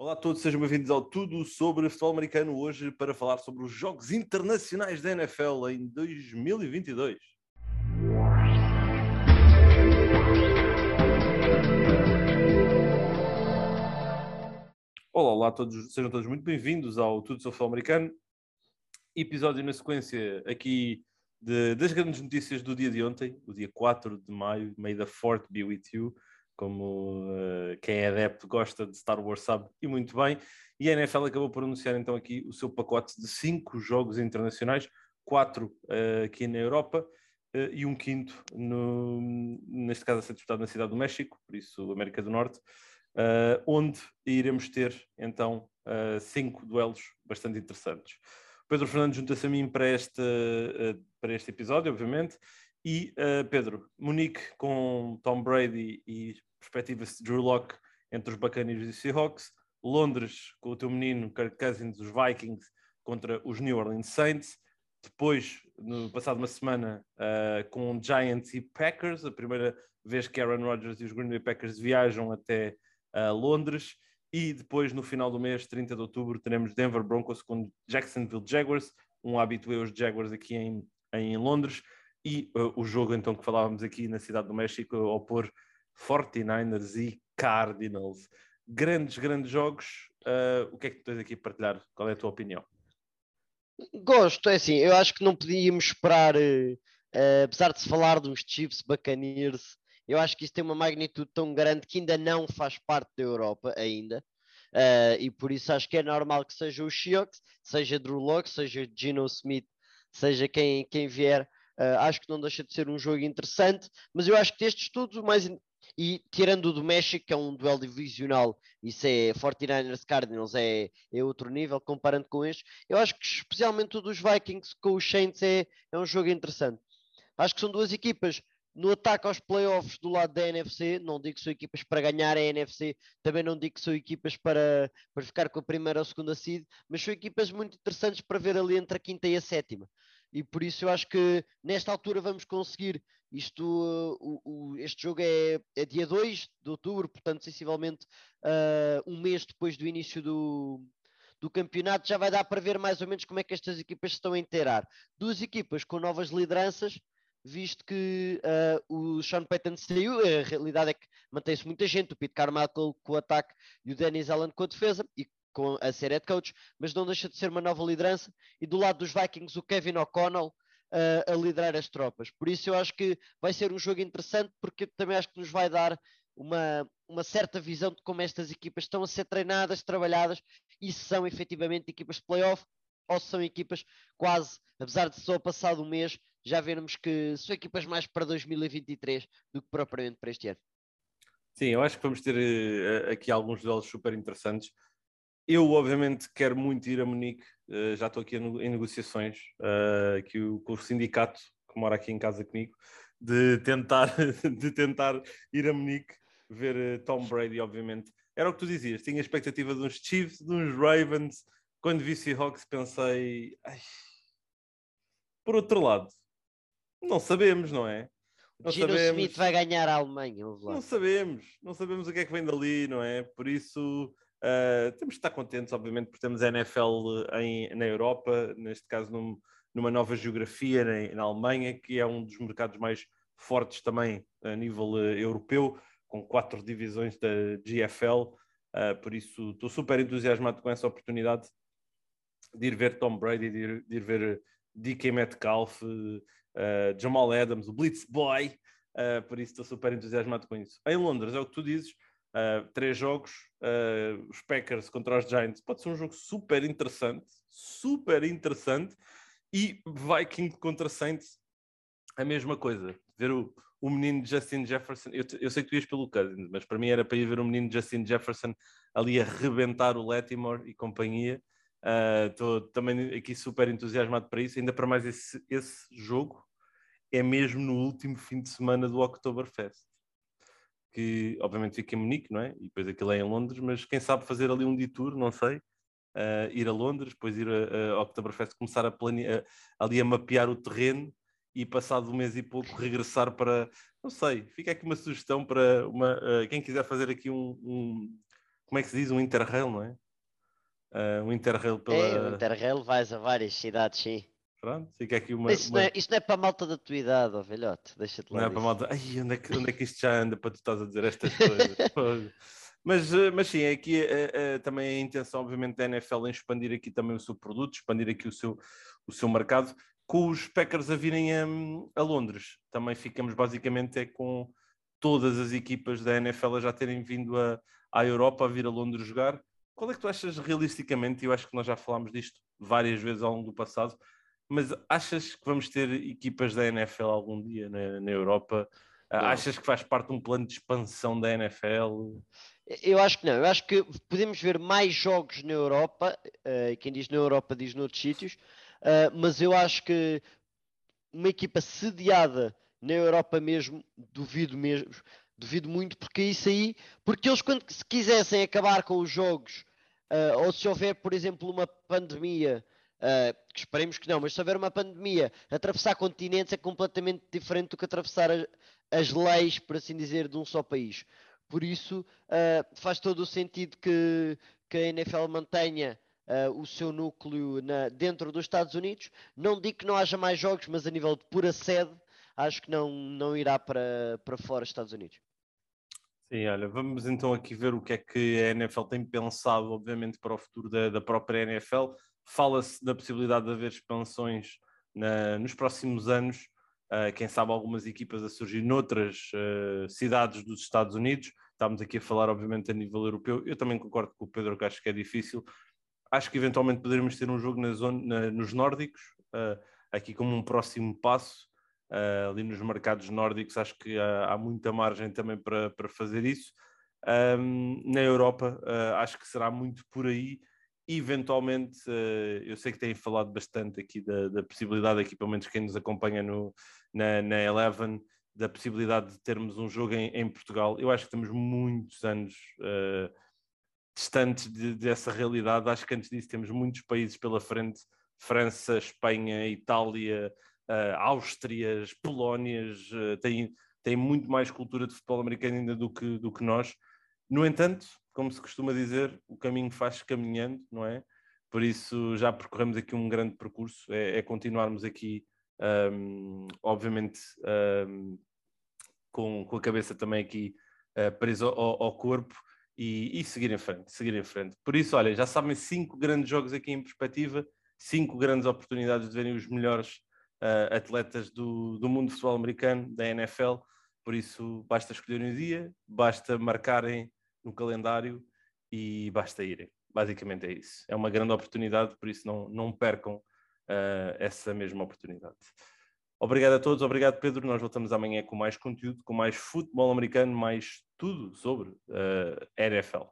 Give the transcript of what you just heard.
Olá a todos, sejam bem-vindos ao Tudo sobre Futebol Americano hoje para falar sobre os Jogos Internacionais da NFL em 2022. Olá, olá a todos, sejam todos muito bem-vindos ao Tudo sobre Futebol Americano. Episódio na sequência aqui de, das grandes notícias do dia de ontem, o dia 4 de maio, May the Fort be with you como uh, quem é adepto gosta de Star Wars sabe, e muito bem. E a NFL acabou por anunciar então aqui o seu pacote de cinco jogos internacionais, quatro uh, aqui na Europa uh, e um quinto, no, neste caso a ser disputado na Cidade do México, por isso América do Norte, onde iremos ter então cinco duelos bastante interessantes. Pedro Fernandes junta-se a mim para este, para este episódio, obviamente, e uh, Pedro, Munique com Tom Brady e perspectivas de Drew Locke entre os Buccaneers e Seahawks, Londres com o teu menino Kirk Cousins, os Vikings contra os New Orleans Saints, depois, no passado uma semana, uh, com Giants e Packers, a primeira vez que Aaron Rodgers e os Green Bay Packers viajam até uh, Londres, e depois, no final do mês, 30 de outubro, teremos Denver Broncos com Jacksonville Jaguars, um hábito os Jaguars aqui em, em Londres, e uh, o jogo então que falávamos aqui na Cidade do México, pôr 49ers e Cardinals. Grandes, grandes jogos. Uh, o que é que tu tens aqui a partilhar? Qual é a tua opinião? Gosto, é assim, eu acho que não podíamos esperar, uh, apesar de se falar dos Chiefs Buccaneers, eu acho que isso tem uma magnitude tão grande que ainda não faz parte da Europa ainda. Uh, e por isso acho que é normal que seja o Seahawks, seja Drew Locke, seja Gino Smith, seja quem, quem vier. Uh, acho que não deixa de ser um jogo interessante, mas eu acho que destes todos o mais e tirando o do México, que é um duelo divisional, isso é 49ers Cardinals, é, é outro nível, comparando com este, eu acho que especialmente o dos Vikings com os Saints é, é um jogo interessante. Acho que são duas equipas no ataque aos playoffs do lado da NFC, não digo que são equipas para ganhar a NFC, também não digo que são equipas para, para ficar com a primeira ou a segunda seed, mas são equipas muito interessantes para ver ali entre a quinta e a sétima. E por isso eu acho que nesta altura vamos conseguir isto, uh, o, o, este jogo é, é, dia 2 de outubro, portanto, sensivelmente uh, um mês depois do início do, do campeonato, já vai dar para ver mais ou menos como é que estas equipas estão a inteirar. Duas equipas com novas lideranças, visto que uh, o Sean Payton saiu, a realidade é que mantém-se muita gente, o Pete Carmichael com o ataque e o Dennis Allen com a defesa, e com a ser head coach, mas não deixa de ser uma nova liderança. E do lado dos Vikings, o Kevin O'Connell, uh, a liderar as tropas. Por isso eu acho que vai ser um jogo interessante, porque também acho que nos vai dar uma, uma certa visão de como estas equipas estão a ser treinadas, trabalhadas e se são efetivamente equipas de playoff ou se são equipas quase, apesar de só passado um mês, já vermos que são equipas mais para 2023 do que propriamente para este ano. Sim, eu acho que vamos ter uh, aqui alguns duelos super interessantes. Eu, obviamente, quero muito ir a Munique, uh, já estou aqui em negociações uh, que o, com o sindicato que mora aqui em casa comigo, de tentar, de tentar ir a Munique ver uh, Tom Brady, obviamente. Era o que tu dizias, tinha a expectativa de uns Chiefs, de uns Ravens. Quando vi Seahawks pensei... Ai. Por outro lado, não sabemos, não é? Não Gino sabemos. Smith vai ganhar a Alemanha. Não sabemos, não sabemos o que é que vem dali, não é? Por isso Uh, temos de estar contentes, obviamente, porque temos a NFL em, na Europa, neste caso num, numa nova geografia na, na, Alemanha, que é um dos mercados mais fortes também a nível uh, europeu, com quatro divisões da GFL. Uh, ah, por isso, estou super entusiasmado com essa oportunidade de ir ver Tom Brady, de ir, de ir ver DK Metcalf, Jamal Adams, o Blitz Boy. por isso, estou super entusiasmado com isso. Em Londres, é o que tu dizes Uh, três jogos, uh, os Packers contra os Giants, pode ser um jogo super interessante, super interessante, e Viking contra Saints, a mesma coisa. Ver o, o menino Justin Jefferson, eu, eu sei que tu ias pelo Cousins, mas para mim era para ir ver o menino Justin Jefferson ali a rebentar o Latimore e companhia. Estou uh, também aqui super entusiasmado para isso, ainda para mais esse, esse jogo é mesmo no último fim de semana do Oktoberfest que obviamente fica em Munique, não é? E depois aquilo é em Londres, mas quem sabe fazer ali um detour, não sei, uh, ir a Londres, depois ir a, a Oktoberfest, começar a planear, ali a mapear o terreno e passado um mês e pouco regressar para, não sei, fica aqui uma sugestão para uma, uh, quem quiser fazer aqui um, um, como é que se diz? Um interrail, não é? Uh, um interrail pela. É, um interrail vais a várias cidades, sim. Pronto, fica aqui uma. Isso, uma... Não, é, isso não é para a malta da tua idade, oh, velhote, deixa-te lá. Não é para a malta. Ai, onde é, que, onde é que isto já anda para tu estás a dizer estas coisas? mas, eh, mas sim, é aqui é, é, também a intenção, obviamente, da NFL em expandir aqui também o seu produto, expandir aqui o seu, o seu mercado. Com os Packers a virem a, a Londres, também ficamos basicamente é com todas as equipas da NFL a já terem vindo a, à Europa a vir a Londres jogar. Qual é que tu achas realisticamente? Eu acho que nós já falámos disto várias vezes ao longo do passado mas achas que vamos ter equipas da NFL algum dia na, na Europa? Não. Achas que faz parte de um plano de expansão da NFL? Eu acho que não. Eu acho que podemos ver mais jogos na Europa. Uh, quem diz na Europa diz noutros sítios. Uh, mas eu acho que uma equipa sediada na Europa mesmo, duvido mesmo, duvido muito, porque isso aí, porque eles quando se quisessem acabar com os jogos, uh, ou se houver, por exemplo, uma pandemia Uh, que esperemos que não, mas se houver uma pandemia, atravessar continentes é completamente diferente do que atravessar a, as leis, por assim dizer, de um só país. Por isso, uh, faz todo o sentido que, que a NFL mantenha uh, o seu núcleo na, dentro dos Estados Unidos. Não digo que não haja mais jogos, mas a nível de pura sede, acho que não, não irá para, para fora dos Estados Unidos. Sim, olha, vamos então aqui ver o que é que a NFL tem pensado, obviamente, para o futuro da, da própria NFL Fala-se da possibilidade de haver expansões na, nos próximos anos, uh, quem sabe algumas equipas a surgir noutras uh, cidades dos Estados Unidos. Estamos aqui a falar, obviamente, a nível europeu. Eu também concordo com o Pedro que acho que é difícil. Acho que eventualmente poderemos ter um jogo na zona, na, nos nórdicos, uh, aqui como um próximo passo. ali nos mercados nórdicos, acho que há, há muita margem também para, para fazer isso. Um, na Europa, acho que será muito por aí eventualmente, uh, eu sei que têm falado bastante aqui da, da, possibilidade, aqui pelo menos quem nos acompanha no, na, na Eleven, da possibilidade de termos um jogo em, em Portugal. Eu acho que estamos muitos anos uh, distantes de, dessa realidade. Acho que antes disso temos muitos países pela frente: França, Espanha, Itália, uh, Áustrias, Polónias, uh, têm, têm muito mais cultura de futebol americano ainda do que, do que nós. No entanto, como se costuma dizer, o caminho faz caminhando, não é? Por isso já percorremos aqui um grande percurso, é, é continuarmos aqui, um, obviamente, um, com, com a cabeça também aqui uh, presa ao, ao corpo e, e, seguir em frente, seguir em frente. Por isso, olha, já sabem cinco grandes jogos aqui em perspectiva, cinco grandes oportunidades de verem os melhores uh, atletas do, do mundo do futebol americano, da NFL. Por isso, basta escolherem um dia, basta marcarem no calendário e basta irem. Basicamente é isso. É uma grande oportunidade, por isso não, não percam uh, essa mesma oportunidade. Obrigado a todos, obrigado Pedro. Nós voltamos amanhã com mais conteúdo, com mais futebol americano, mais tudo sobre uh, eh, NFL.